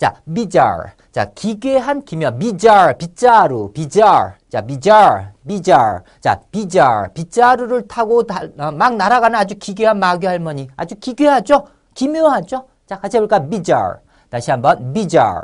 자, bizarre. 자, 기괴한 기묘. bizarre, 빗자루, bizarre. 자, bizarre, bizarre. 자, bizarre. 빗자루를 타고 다- 어, 막 날아가는 아주 기괴한 마귀 할머니. 아주 기괴하죠? 기묘하죠? 자, 같이 해볼까? bizarre. 다시 한번 bizarre.